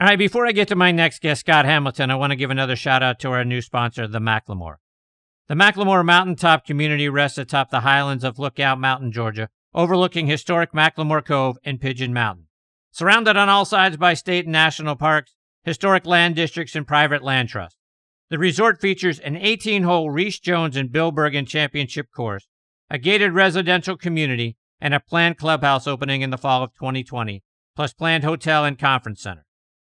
All right, before I get to my next guest, Scott Hamilton, I want to give another shout out to our new sponsor, the McLemore. The McLemore Mountaintop community rests atop the highlands of Lookout Mountain, Georgia, overlooking historic McLemore Cove and Pigeon Mountain. Surrounded on all sides by state and national parks, historic land districts, and private land trusts. The resort features an 18 hole Rees Jones and Bill Bergin championship course, a gated residential community, and a planned clubhouse opening in the fall of 2020, plus planned hotel and conference center.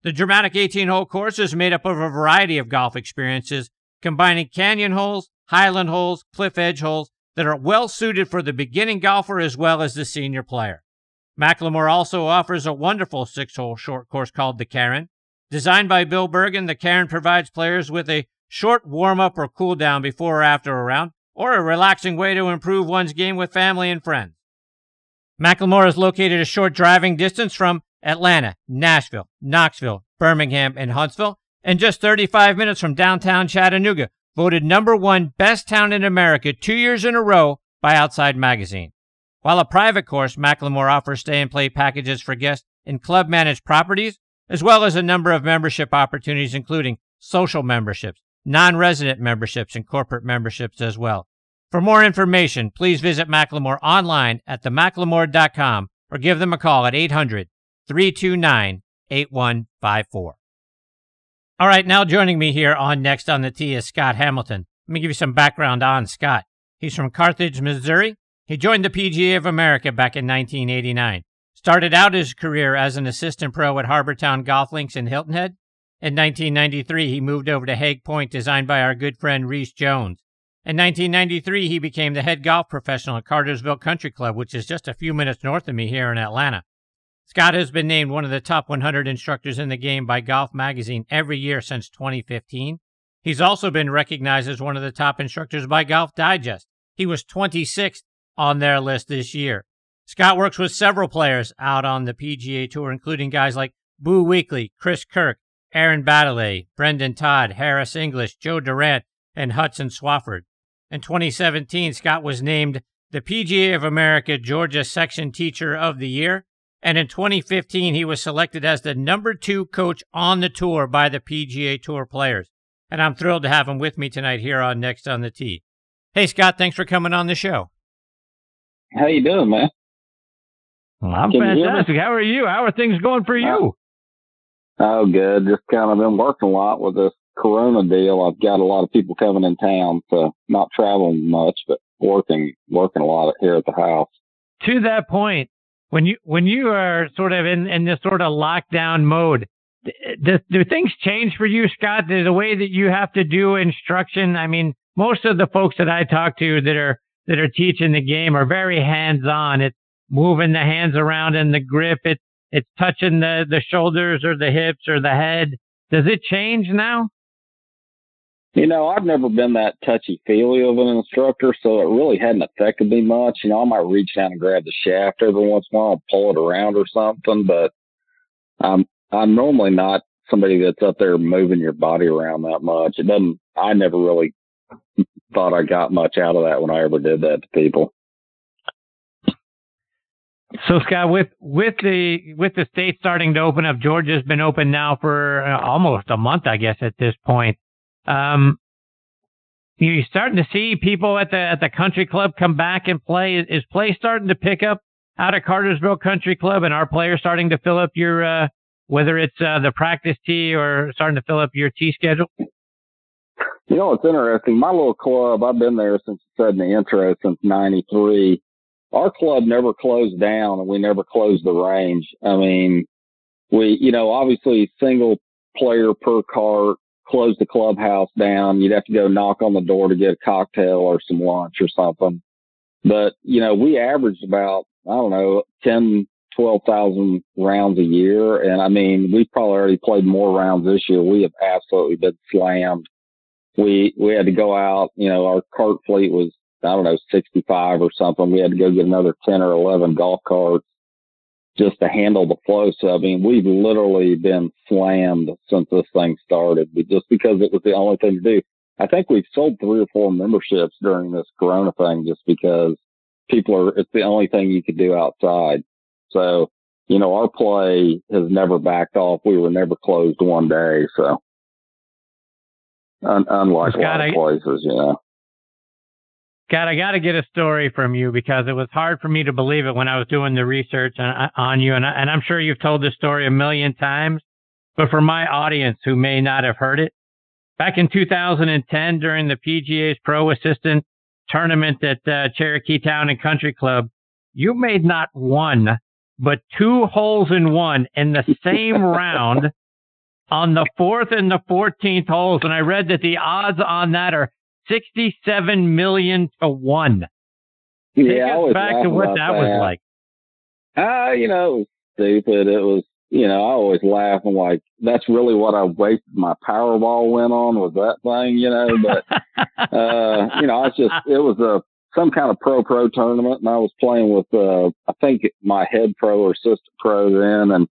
The dramatic 18 hole course is made up of a variety of golf experiences, combining canyon holes, highland holes, cliff edge holes that are well suited for the beginning golfer as well as the senior player. McLemore also offers a wonderful six hole short course called the Cairn. Designed by Bill Bergin, the Cairn provides players with a short warm up or cool down before or after a round, or a relaxing way to improve one's game with family and friends. McLemore is located a short driving distance from Atlanta, Nashville, Knoxville, Birmingham, and Huntsville, and just 35 minutes from downtown Chattanooga, voted number one best town in America two years in a row by Outside Magazine. While a private course, McLemore offers stay and play packages for guests in club managed properties, as well as a number of membership opportunities, including social memberships, non resident memberships, and corporate memberships as well. For more information, please visit McLemore online at themclemore.com or give them a call at 800 329 8154. All right, now joining me here on Next on the Tee is Scott Hamilton. Let me give you some background on Scott. He's from Carthage, Missouri. He joined the PGA of America back in 1989. Started out his career as an assistant pro at Harbour Town Golf Links in Hilton Head. In 1993, he moved over to Haig Point, designed by our good friend Rees Jones. In 1993, he became the head golf professional at Cartersville Country Club, which is just a few minutes north of me here in Atlanta. Scott has been named one of the top 100 instructors in the game by Golf Magazine every year since 2015. He's also been recognized as one of the top instructors by Golf Digest. He was 26th on their list this year. Scott works with several players out on the PGA Tour, including guys like Boo Weekley, Chris Kirk, Aaron Baddeley, Brendon Todd, Harris English, Joe Durant, and Hudson Swafford. In 2017, Scott was named the PGA of America Georgia Section Teacher of the Year and in 2015, he was selected as the number two coach on the tour by the PGA Tour players. And I'm thrilled to have him with me tonight here on Next on the Tee. Hey, Scott, thanks for coming on the show. How you doing, man? Well, I'm Can fantastic. How are you? How are things going for you? Oh, oh, good. Just kind of been working a lot with this Corona deal. I've got a lot of people coming in town, so not traveling much, but working working a lot here at the house. To that point, when you when you are sort of in in this sort of lockdown mode, do, do things change for you, Scott? The way that you have to do instruction. I mean, most of the folks that I talk to that are that are teaching the game are very hands on. It's moving the hands around in the grip. It's it's touching the the shoulders or the hips or the head. Does it change now? You know, I've never been that touchy feely of an instructor, so it really hadn't affected me much. You know, I might reach down and grab the shaft every once in a while and pull it around or something, but I'm I'm normally not somebody that's up there moving your body around that much. It doesn't. I never really thought I got much out of that when I ever did that to people. So Scott, with with the with the state starting to open up, Georgia's been open now for uh, almost a month, I guess, at this point. Um, you're starting to see people at the at the country club come back and play. Is, play starting to pick up out of Cartersville Country Club, and are players starting to fill up your uh, whether it's uh, the practice tee or starting to fill up your tee schedule? You know, it's interesting. My little club, I've been there since it said in the intro since '93. Our club never closed down, and we never closed the range. I mean, we, you know, obviously single player per cart close the clubhouse down. You'd have to go knock on the door to get a cocktail or some lunch or something. But, you know, we averaged about, I don't know, 10, 12,000 rounds a year. And I mean, we've probably already played more rounds this year. We have absolutely been slammed. We, we had to go out, you know, our cart fleet was, I don't know, 65 or something. We had to go get another 10 or 11 golf carts just to handle the flow. So I mean, we've literally been slammed since this thing started, just because it was the only thing to do. I think we've sold three or four memberships during this Corona thing, just because people are. It's the only thing you could do outside. So you know, our play has never backed off. We were never closed one day. So, Un- unlike Scott, a lot of places, you know. God, I got to get a story from you because it was hard for me to believe it when I was doing the research on, on you. And, I, and I'm sure you've told this story a million times, but for my audience who may not have heard it, back in 2010 during the PGA's Pro Assistant tournament at uh, Cherokee Town and Country Club, you made not one, but two holes in one in the same round on the fourth and the 14th holes. And I read that the odds on that are 67 million to one. Take yeah, us back to what that, that, was like. Uh, you know, it was stupid. It was, you know, I always laugh and like, that's really what I wasted my Powerball went on was that thing, you know, but, uh, you know, I just, it was a, some kind of pro pro tournament and I was playing with, uh, I think my head pro or assistant pro then. And,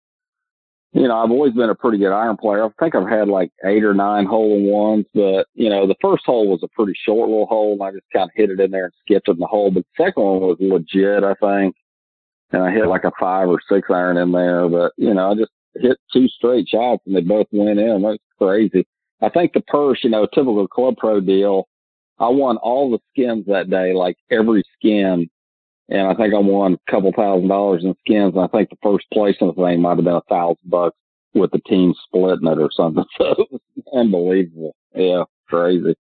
you know, I've always been a pretty good iron player. I think I've had like eight or nine hole in ones, but you know, the first hole was a pretty short little hole and I just kind of hit it in there and skipped it in the hole. But the second one was legit, I think. And I hit like a five or six iron in there, but you know, I just hit two straight shots and they both went in. That's crazy. I think the purse, you know, typical club pro deal. I won all the skins that day, like every skin and I think I won a couple thousand dollars in skins. And I think the first place in the thing might have been a thousand bucks with the team splitting it or something. So unbelievable. Yeah, crazy.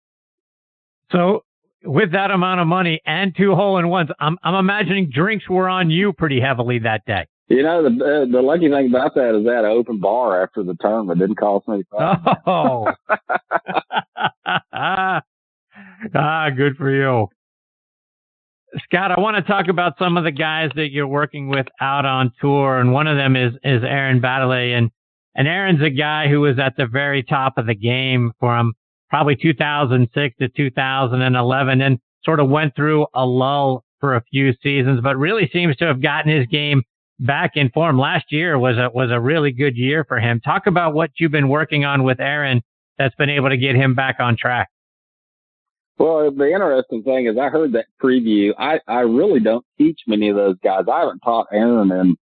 So with that amount of money and two hole in ones, I'm I'm imagining drinks were on you pretty heavily that day. You know the uh, the lucky thing about that is that open bar after the tournament didn't cost me. Oh, ah, good for you. Scott, I want to talk about some of the guys that you're working with out on tour, and one of them is is Aaron Baddeley, and and Aaron's a guy who was at the very top of the game from probably 2006 to 2011, and sort of went through a lull for a few seasons, but really seems to have gotten his game back in form. Last year was a was a really good year for him. Talk about what you've been working on with Aaron that's been able to get him back on track. Well, the interesting thing is I heard that preview. I, I really don't teach many of those guys. I haven't taught Aaron in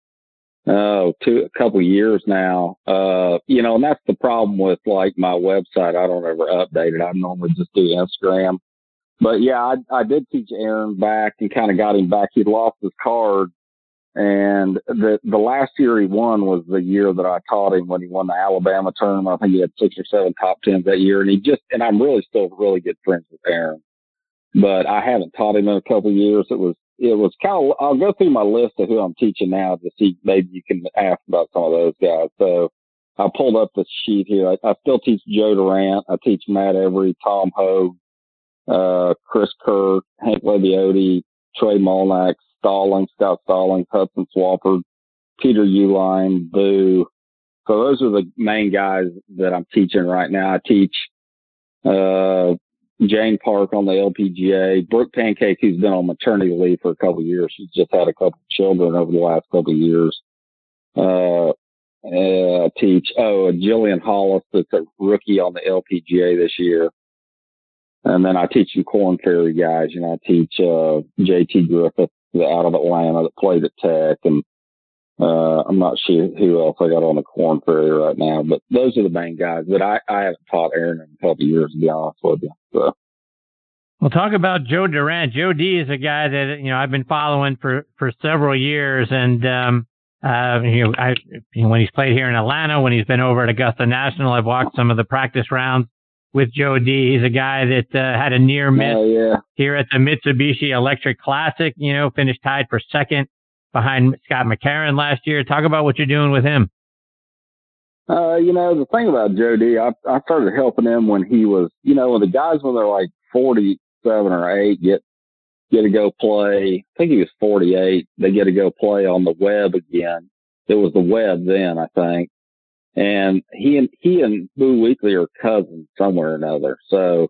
uh two a couple years now. Uh you know, and that's the problem with like my website. I don't ever update it. I normally just do Instagram. But yeah, I I did teach Aaron back and kind of got him back. He'd lost his card and the the last year he won was the year that I taught him when he won the Alabama tournament. I think he had six or seven top tens that year, and he just and I'm really still really good friends with Aaron, but I haven't taught him in a couple of years. It was it was kind of I'll go through my list of who I'm teaching now to see maybe you can ask about some of those guys. So I pulled up the sheet here. I, I still teach Joe Durant. I teach Matt Every, Tom Hoge, uh, Chris Kirk, Hank Lebioda, Trey Mullinax, Stallings, Scott Stallings, Hudson Swafford, Peter Uihlein, Boo. So those are the main guys that I'm teaching right now. I teach uh, Jane Park on the LPGA, Brooke Pancake, who's been on maternity leave for a couple years. She's just had a couple of children over the last couple years. Uh, uh, teach, oh, Jillian Hollis, that's a rookie on the LPGA this year. And then I teach some Korn Ferry guys. You know, I teach, uh, JT Griffin, out of Atlanta that played at Tech, and uh, I'm not sure who else I got on the Korn Ferry right now, but those are the main guys. But I, I haven't taught Aaron in a couple of years, to be honest with you. So. We'll talk about Joe Durant. Joe D is a guy that you know I've been following for for several years, and um, uh, you know, I when he's played here in Atlanta, when he's been over at Augusta National, I've watched some of the practice rounds with Joe D. He's a guy that uh, had a near miss oh, yeah. here at the Mitsubishi Electric Classic. You know, finished tied for second behind Scott McCarron last year. Talk about what you're doing with him. Uh, you know, the thing about Joe D, I, I started helping him when he was, you know, when the guys when they're like 47 or 8 get get to go play. I think he was 48. They get to go play on the web again. It was the web then, I think and he and he and Boo Weekley are cousins somewhere or another. So,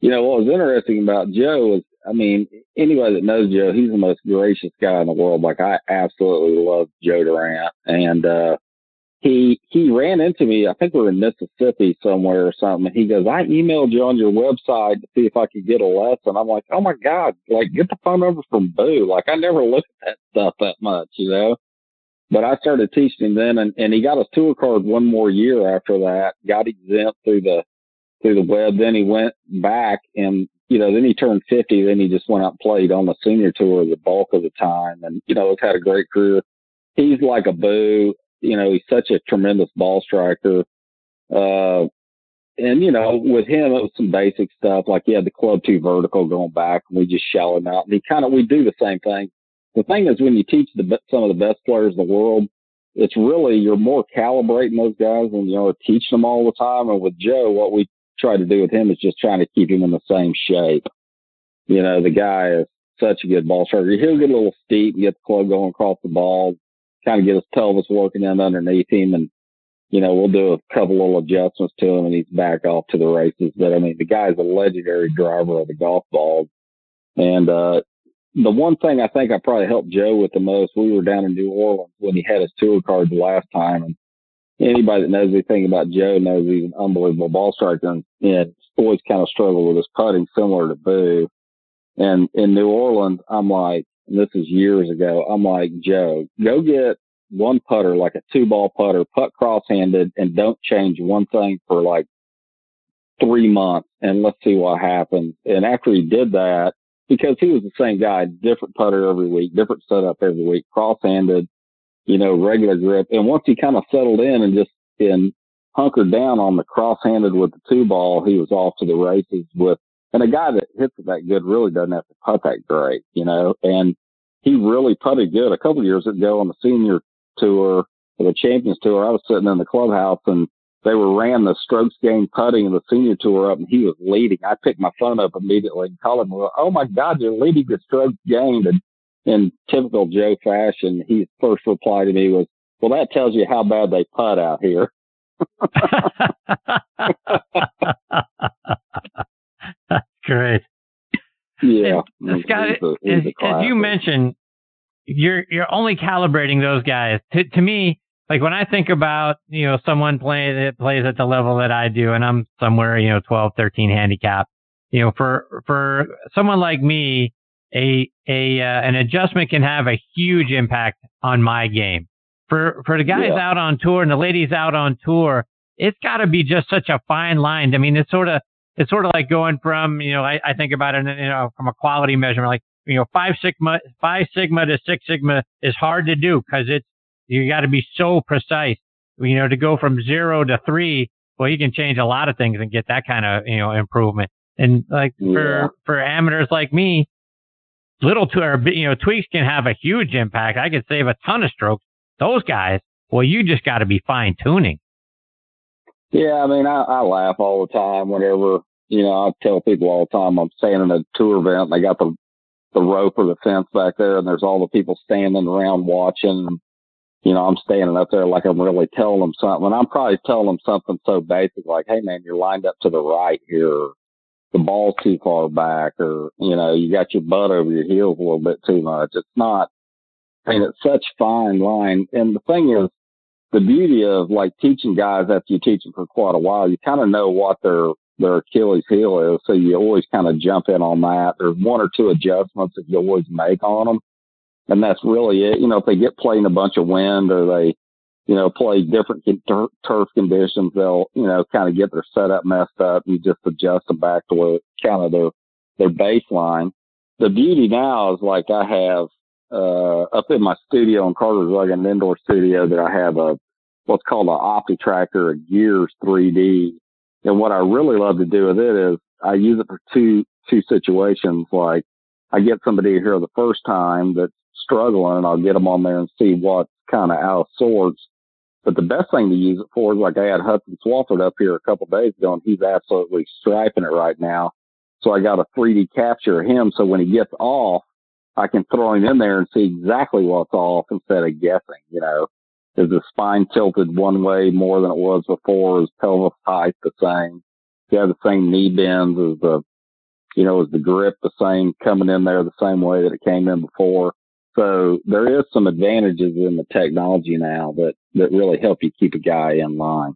you know, what was interesting about Joe is, I mean, anybody that knows Joe, he's the most gracious guy in the world. Like I absolutely love Joe Durant, and uh, he he ran into me. I think we are in Mississippi somewhere or something. And he goes, "I emailed you on your website to see if I could get a lesson." I'm like, "Oh my god! Like, get the phone number from Boo." Like, I never looked at that stuff that much, you know. But I started teaching then, and, and he got his tour card one more year after that. Got exempt through the through the web. Then he went back, and you know, then he turned fifty. Then he just went out and played on the senior tour the bulk of the time, and you know, had a great career. He's like a boo. You know, he's such a tremendous ball striker. Uh, and you know, with him, it was some basic stuff like he had the club two vertical going back, and we just him out. And he kind of we do the same thing. The thing is, when you teach the some of the best players in the world, it's really you're more calibrating those guys and you know teaching them all the time. And with Joe, what we try to do with him is just trying to keep him in the same shape. You know, the guy is such a good ball striker. He'll get a little steep and get the club going across the ball, kind of get his pelvis working in underneath him, and you know, we'll do a couple little adjustments to him and he's back off to the races. But I mean, the guy's a legendary driver of the golf ball, And, uh, the one thing I think I probably helped Joe with the most, we were down in New Orleans when he had his tour card the last time. And anybody that knows anything about Joe knows he's an unbelievable ball striker and, and always kind of struggled with his putting similar to Boo. And in New Orleans, I'm like, and this is years ago, I'm like, Joe, go get one putter, like a two ball putter, putt cross handed, and don't change one thing for like three months and let's see what happens. And after he did that, because he was the same guy, different putter every week, different setup every week, cross handed, you know, regular grip. And once he kind of settled in and just in hunkered down on the cross handed with the two ball, he was off to the races with, and a guy that hits it that good really doesn't have to putt that great, you know, and he really putted good a couple of years ago on the senior tour the Champions Tour, I was sitting in the clubhouse and they were ran the strokes game putting in the senior tour up and he was leading. I picked my phone up immediately and called him, oh my God, you're leading the strokes game. And in typical Joe fashion, his first reply to me was, well, that tells you how bad they putt out here. Great. Yeah. Uh, Scott, as, as you mentioned, you're you're only calibrating those guys. To to me, like when I think about you know someone playing that plays at the level that I do, and I'm somewhere you know 12, 13 handicap. You know, for for someone like me, a a uh, an adjustment can have a huge impact on my game. For for the guys yeah. out on tour and the ladies out on tour, it's got to be just such a fine line. I mean, it's sort of it's sort of like going from you know I, I think about it you know from a quality measurement like you know, five sigma, five sigma to six sigma is hard to do because it's, you got to be so precise. You know, to go from zero to three, well, you can change a lot of things and get that kind of, you know, improvement. And like yeah. for, for amateurs like me, little to or, you know, tweaks can have a huge impact. I could save a ton of strokes. Those guys, well, you just got to be fine tuning. Yeah, I mean, I, I laugh all the time whenever, you know, I tell people all the time I'm standing at a tour event and they got the the rope or the fence back there and there's all the people standing around watching. You know, I'm standing up there like I'm really telling them something. And I'm probably telling them something so basic like, Hey man, you're lined up to the right here. The ball's too far back or, you know, you got your butt over your heels a little bit too much. It's not, I mean, it's such fine line. And the thing is, the beauty of like teaching guys after you teach them for quite a while, you kind of know what they're their Achilles heel is. So you always kind of jump in on that. There's one or two adjustments that you always make on them. And that's really it. You know, if they get playing a bunch of wind or they, you know, play different tur- turf conditions, they'll, you know, kind of get their setup messed up. You just adjust them back to where kind of their, their baseline. The beauty now is like I have, uh, up in my studio in Cartersville, an indoor studio that I have a, what's called an OptiTracker, a Gears 3D and what I really love to do with it is I use it for two, two situations. Like I get somebody here the first time that's struggling I'll get them on there and see what's kind of out of sorts. But the best thing to use it for is like I had Hudson Swafford up here a couple days ago and he's absolutely striping it right now. So I got a 3D capture of him. So when he gets off, I can throw him in there and see exactly what's off instead of guessing, you know. Is the spine tilted one way more than it was before? Is pelvis height the same? Do you have the same knee bends? Is the, you know, is the grip the same coming in there the same way that it came in before? So there is some advantages in the technology now that, that really help you keep a guy in line.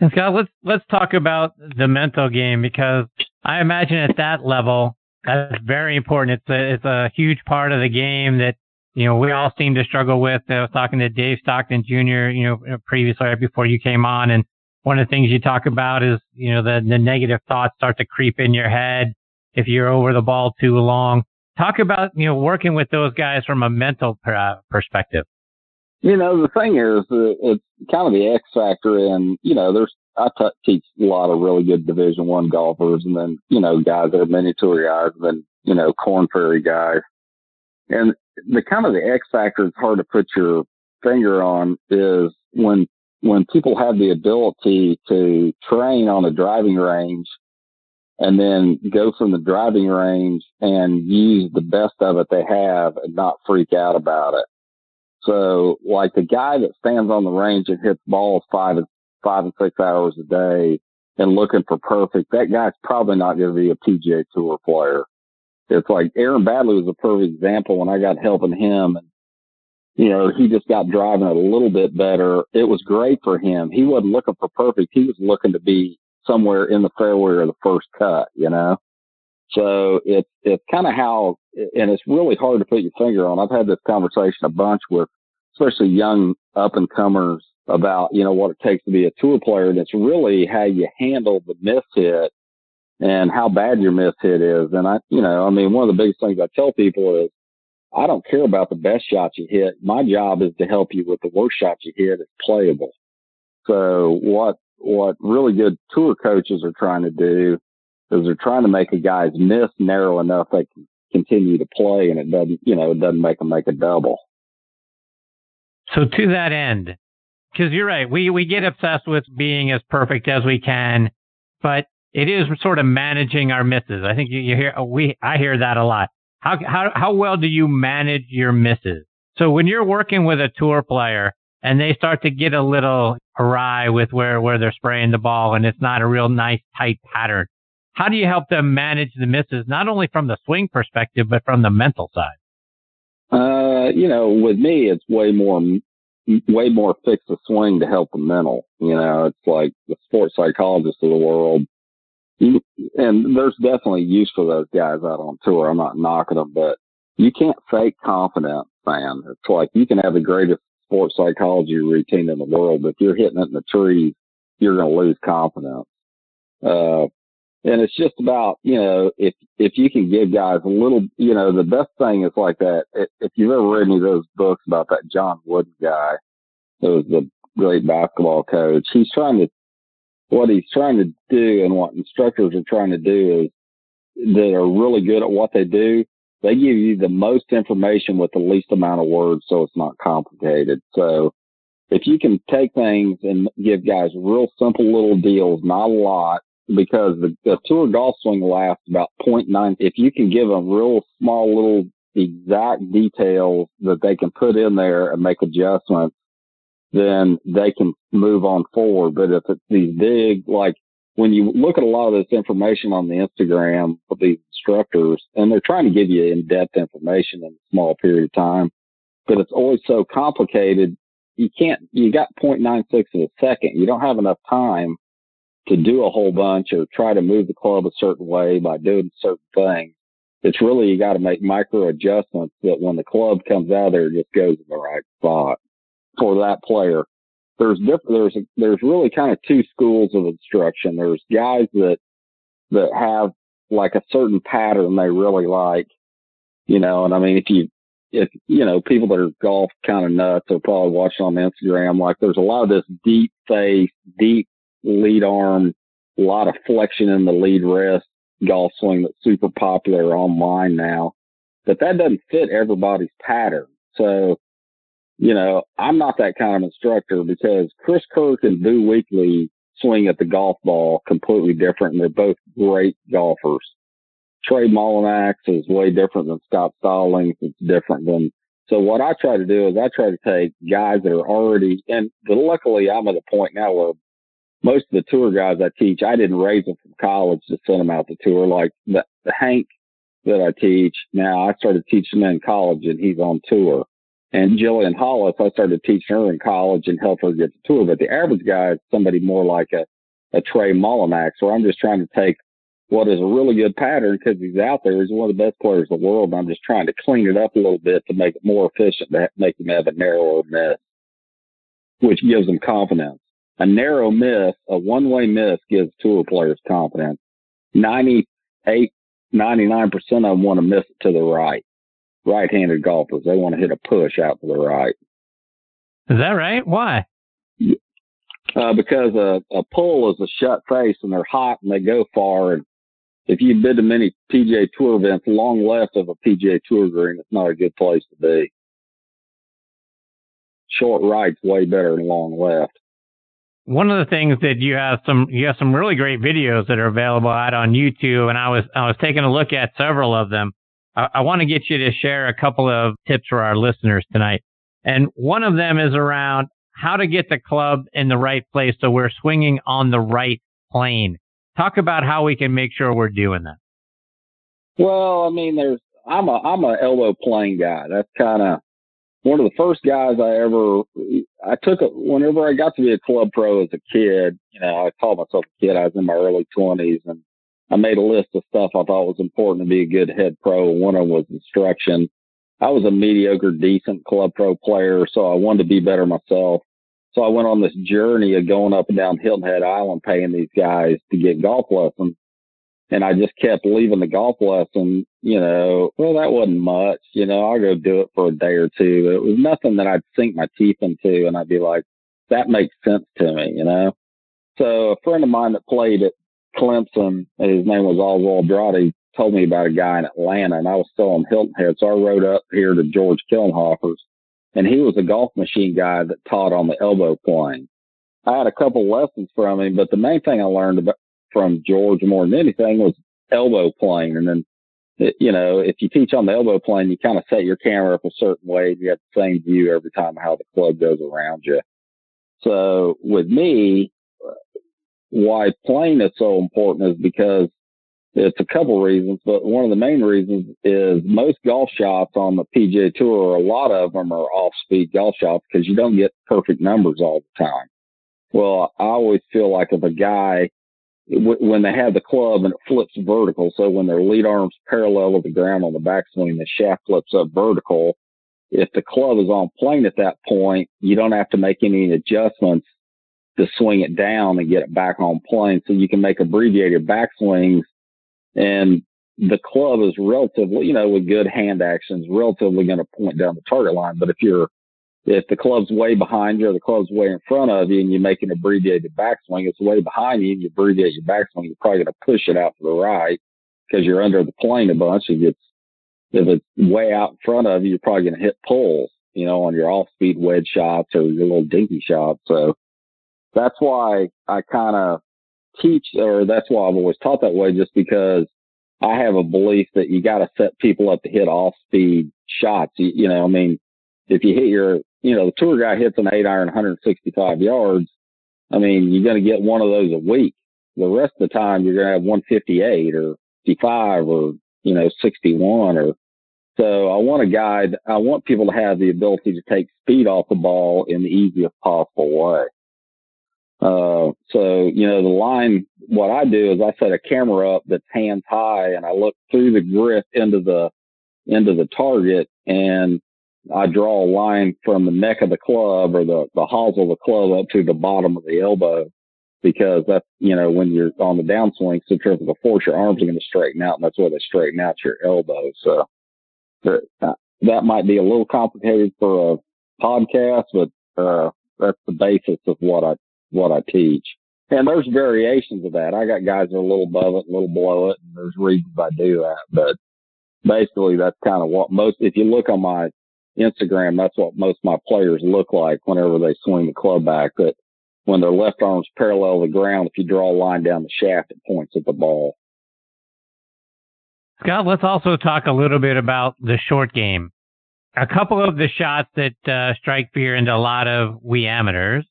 And Scott, let's let's talk about the mental game because I imagine at that level that's very important. It's a it's a huge part of the game that you know, we all seem to struggle with. I was talking to Dave Stockton Jr., you know, previously right before you came on. And one of the things you talk about is, you know, the, the negative thoughts start to creep in your head if you're over the ball too long. Talk about, you know, working with those guys from a mental uh, perspective. You know, the thing is, uh, it's kind of the X factor, and you know, there's I t- teach a lot of really good Division One golfers, and then you know, guys that are mini tour guys, and then you know, Korn Ferry guys, and the kind of the X factor it's hard to put your finger on is when when people have the ability to train on a driving range and then go from the driving range and use the best of it they have and not freak out about it. So like the guy that stands on the range and hits balls five and five and six hours a day and looking for perfect, that guy's probably not going to be a PGA tour player. It's like Aaron Baddeley was a perfect example when I got helping him and you know, he just got driving a little bit better. It was great for him. He wasn't looking for perfect. He was looking to be somewhere in the fairway or the first cut, you know? So it's, it's kind of how, and it's really hard to put your finger on. I've had this conversation a bunch with especially young up and comers about, you know, what it takes to be a tour player. And it's really how you handle the miss hit and how bad your miss hit is. And I, you know, I mean, one of the biggest things I tell people is I don't care about the best shot you hit. My job is to help you with the worst shot you hit. It's playable. So what, what really good tour coaches are trying to do is they're trying to make a guy's miss narrow enough they can continue to play and it doesn't, you know, it doesn't make them make a double. So to that end, because you're right, we, we get obsessed with being as perfect as we can, but it is sort of managing our misses. I think you, you hear, we, I hear that a lot. How, how, how well do you manage your misses? So when you're working with a tour player and they start to get a little awry with where, where they're spraying the ball and it's not a real nice tight pattern, how do you help them manage the misses, not only from the swing perspective, but from the mental side? Uh, you know, with me, it's way more, way more fix the swing to help the mental. You know, it's like the sports psychologists of the world and there's definitely use for those guys out on tour. I'm not knocking them, but you can't fake confidence, man. It's like you can have the greatest sports psychology routine in the world, if you're hitting it in the trees, you're going to lose confidence. Uh, and it's just about, you know, if, if you can give guys a little, you know, the best thing is like that. If you've ever read any of those books about that John Wooden guy, who was the great basketball coach, he's trying to what he's trying to do and what instructors are trying to do is that are really good at what they do. They give you the most information with the least amount of words, so it's not complicated. So if you can take things and give guys real simple little deals, not a lot, because the, the tour golf swing lasts about 0.9. If you can give them real small little exact details that they can put in there and make adjustments, then they can move on forward. But if it's these big, like when you look at a lot of this information on the Instagram of these instructors, and they're trying to give you in-depth information in a small period of time, but it's always so complicated. You can't, you got 0.96 of a second. You don't have enough time to do a whole bunch or try to move the club a certain way by doing certain things. It's really, you got to make micro adjustments that when the club comes out there, it just goes in the right spot for that player. There's different, there's, there's really kind of two schools of instruction. There's guys that, that have like a certain pattern they really like, you know, and I mean, if you, if, you know, people that are golf kind of nuts are probably watching on Instagram, like there's a lot of this deep face, deep lead arm, a lot of flexion in the lead wrist golf swing that's super popular online now, but that doesn't fit everybody's pattern. So you know, I'm not that kind of instructor because Chris Kirk and Boo Weekley swing at the golf ball completely different and they're both great golfers. Trey Mullinax is way different than Scott Stallings. It's different than, so what I try to do is I try to take guys that are already, and luckily I'm at a point now where most of the tour guys I teach, I didn't raise them from college to send them out to tour. Like the, the Hank that I teach now, I started teaching him in college and he's on tour. And Jillian Hollis, I started teaching her in college and helped her get the tour. But the average guy is somebody more like a, a Trey Mullinax, where I'm just trying to take what is a really good pattern because he's out there. He's one of the best players in the world. I'm just trying to clean it up a little bit to make it more efficient, to make him have a narrower miss, which gives him confidence. A narrow miss, a one way miss gives tour players confidence. 98, 99% of them want to miss it to the right. Right handed golfers, they want to hit a push out to the right. Is that right? Why? Uh, because a, a pull is a shut face and they're hot and they go far. And if you've been to many PGA Tour events, long left of a PGA Tour green, it's not a good place to be. Short right's way better than long left. One of the things that you have some you have some really great videos that are available out on YouTube, and I was I was taking a look at several of them. I, want to get you to share a couple of tips for our listeners tonight. And one of them is around how to get the club in the right place so we're swinging on the right plane. Talk about how we can make sure we're doing that. Well, I mean, there's I'm a I'm a elbow plane guy. That's kind of one of the first guys I ever I took it whenever I got to be a club pro as a kid. You know, I called myself a kid. I was in my early twenties, and I made a list of stuff I thought was important to be a good head pro. One of them was instruction. I was a mediocre, decent club pro player, so I wanted to be better myself. So I went on this journey of going up and down Hilton Head Island, paying these guys to get golf lessons. And I just kept leaving the golf lesson, you know, well, that wasn't much, you know, I'll go do it for a day or two. It was nothing that I'd sink my teeth into. And I'd be like, that makes sense to me, you know? So a friend of mine that played at Clemson, his name was Oswald Andrade, told me about a guy in Atlanta, and I was still on Hilton Head. So I rode up here to George Killenhofer's, and he was a golf machine guy that taught on the elbow plane. I had a couple lessons from him, but the main thing I learned about from George more than anything was elbow plane. And then, it, you know, if you teach on the elbow plane, you kind of set your camera up a certain way. You have the same view every time how the club goes around you. So with me, why plane is so important is because it's a couple reasons, but one of the main reasons is most golf shots on the PGA Tour, a lot of them are off speed golf shots because you don't get perfect numbers all the time. Well, I always feel like if a guy, when they have the club and it flips vertical, so when their lead arm's parallel with the ground on the backswing, the shaft flips up vertical. If the club is on plane at that point, you don't have to make any adjustments to swing it down and get it back on plane. So you can make abbreviated backswings and the club is relatively, you know, with good hand actions, relatively going to point down the target line. But if you're, if the club's way behind you or the club's way in front of you and you make an abbreviated backswing, it's way behind you and you abbreviate your backswing, you're probably going to push it out to the right because you're under the plane a bunch. If it's, if it's way out in front of you, you're probably going to hit pulls, you know, on your off speed wedge shots or your little dinky shots. So that's why I kind of teach, or that's why I've always taught that way, just because I have a belief that you got to set people up to hit off speed shots. You, you, know, I mean, if you hit your, you know, the tour guy hits an eight iron 165 yards, I mean, you're going to get one of those a week. The rest of the time, you're going to have 158 or 55 or, you know, 61 or, so I want a guide. I want people to have the ability to take speed off the ball in the easiest possible way. Uh, so, you know, the line, what I do is I set a camera up that's hands high and I look through the grip into the, into the target and I draw a line from the neck of the club or the, the hosel of the club up to the bottom of the elbow because that's, you know, when you're on the downswing centrifugal force, your arms are going to straighten out and that's where they straighten out your elbow. So that, that might be a little complicated for a podcast, but, uh, that's the basis of what I what I teach. And there's variations of that. I got guys that are a little above it, a little below it, and there's reasons I do that. But basically, that's kind of what most, if you look on my Instagram, that's what most of my players look like whenever they swing the club back. That when their left arm's parallel to the ground, if you draw a line down the shaft, it points at the ball. Scott, let's also talk a little bit about the short game. A couple of the shots that uh, strike fear into a lot of we amateurs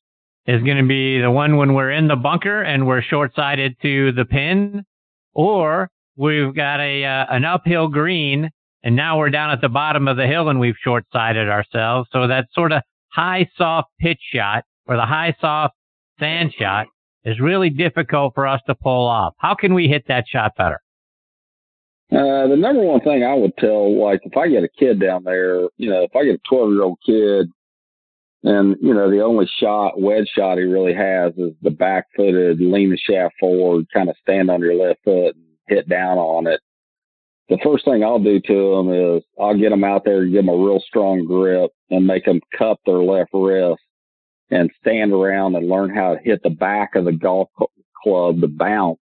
is going to be the one when we're in the bunker and we're short sided to the pin, or we've got a uh, an uphill green and now we're down at the bottom of the hill and we've short sided ourselves. So that sort of high soft pitch shot or the high soft sand shot is really difficult for us to pull off. How can we hit that shot better? Uh, the number one thing I would tell, like, if I get a kid down there, you know, if I get a 12 year old kid and, you know, the only shot, wedge shot he really has is the back footed, lean the shaft forward, kind of stand on your left foot and hit down on it. The first thing I'll do to them is I'll get them out there give them a real strong grip and make them cup their left wrist and stand around and learn how to hit the back of the golf club, the bounce.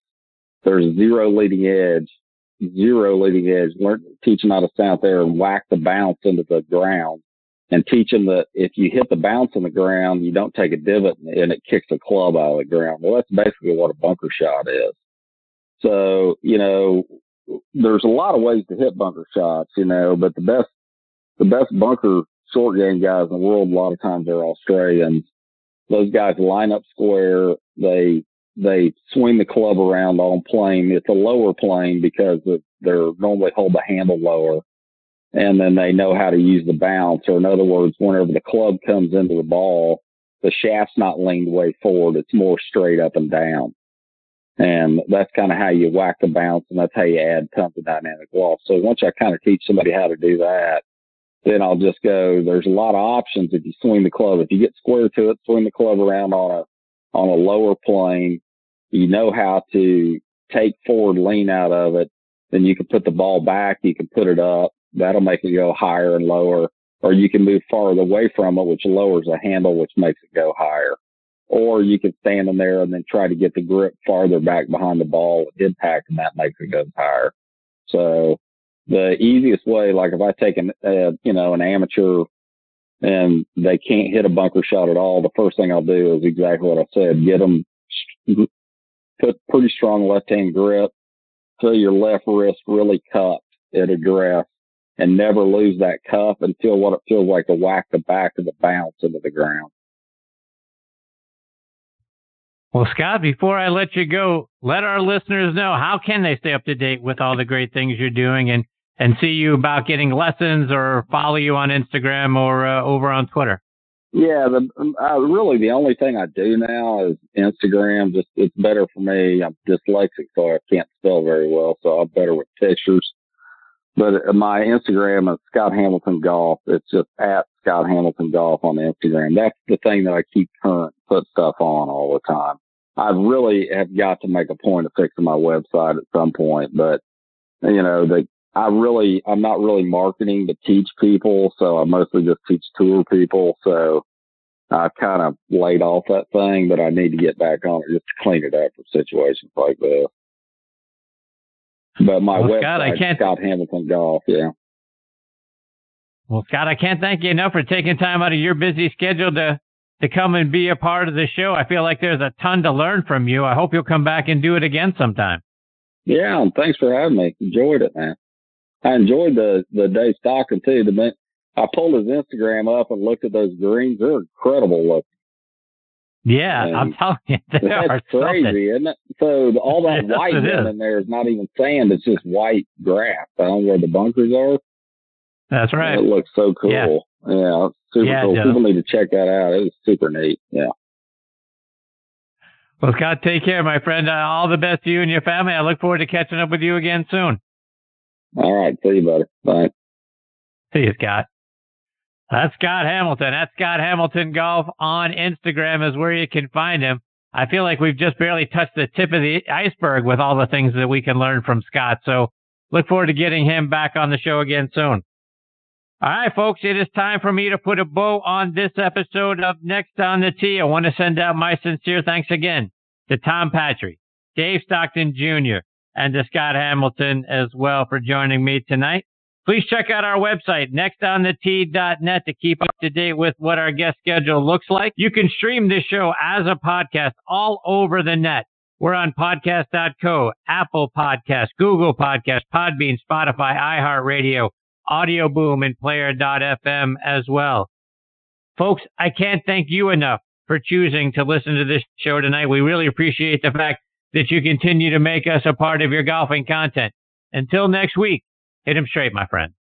There's zero leading edge zero leading edge, learn, teach them how to stand out there and whack the bounce into the ground and teach them that if you hit the bounce on the ground, you don't take a divot and it kicks the club out of the ground. Well, that's basically what a bunker shot is. So, you know, there's a lot of ways to hit bunker shots, you know, but the best, the best bunker short game guys in the world, a lot of times they're Australians. Those guys line up square. They they swing the club around on plane. It's a lower plane because they're normally hold the handle lower. And then they know how to use the bounce. Or in other words, whenever the club comes into the ball, the shaft's not leaned way forward. It's more straight up and down. And that's kind of how you whack the bounce and that's how you add tons of dynamic loft. So once I kind of teach somebody how to do that, then I'll just go, there's a lot of options if you swing the club. If you get square to it, swing the club around on a, on a lower plane you know how to take forward lean out of it, then you can put the ball back, you can put it up. That'll make it go higher and lower. Or you can move farther away from it, which lowers the handle, which makes it go higher. Or you can stand in there and then try to get the grip farther back behind the ball impact and that makes it go higher. So the easiest way, like if I take an, uh, you know, an amateur and they can't hit a bunker shot at all, the first thing I'll do is exactly what I said, get them put pretty strong left hand grip, feel your left wrist really cupped at address and never lose that cup and feel what it feels like to whack the back of the bounce into the ground. Well, Scott, before I let you go, let our listeners know how can they stay up to date with all the great things you're doing and, and see you about getting lessons or follow you on Instagram or uh, over on Twitter. Yeah, the uh, really the only thing I do now is Instagram. Just it's better for me. I'm dyslexic, so I can't spell very well, so I'm better with pictures. But my Instagram is Scott Hamilton Golf. It's just at Scott Hamilton Golf on Instagram. That's the thing that I keep current, put stuff on all the time. I really have got to make a point of fixing my website at some point, but you know, the I really, I'm not really marketing to teach people. So I mostly just teach tour people. So I kind of laid off that thing, but I need to get back on it just to clean it up for situations like this. But my well, website, Scott, I can't... Scott Hamilton Golf, yeah. Well, Scott, I can't thank you enough for taking time out of your busy schedule to to come and be a part of the show. I feel like there's a ton to learn from you. I hope you'll come back and do it again sometime. Yeah, and thanks for having me. Enjoyed it, man. I enjoyed the the Dave Stockton too. The I pulled his Instagram up and looked at those greens. They're incredible looking. Yeah, and I'm telling you, that's are crazy, something. isn't it? So all that yes, white in there is not even sand; it's just white grass. I don't know where the bunkers are. That's right. it looks so cool. Yeah, yeah super yeah, cool. People need to check that out. It was super neat. Yeah. Well, Scott, take care, my friend. Uh, all the best to you and your family. I look forward to catching up with you again soon. All right. See you, buddy. Bye. See you, Scott. That's Scott Hamilton. That's Scott Hamilton Golf on Instagram is where you can find him. I feel like we've just barely touched the tip of the iceberg with all the things that we can learn from Scott. So look forward to getting him back on the show again soon. All right, folks, it is time for me to put a bow on this episode of Next on the Tee. I want to send out my sincere thanks again to Tom Patry, Dave Stockton Jr., and to Scott Hamilton as well for joining me tonight. Please check out our website, nextonthetee.net to keep up to date with what our guest schedule looks like. You can stream this show as a podcast all over the net. We're on podcast.co, Apple Podcast, Google Podcast, Podbean, Spotify, iHeartRadio, Audio Boom, and Player.fm as well. Folks, I can't thank you enough for choosing to listen to this show tonight. We really appreciate the fact that you continue to make us a part of your golfing content. Until next week, hit him straight, my friend.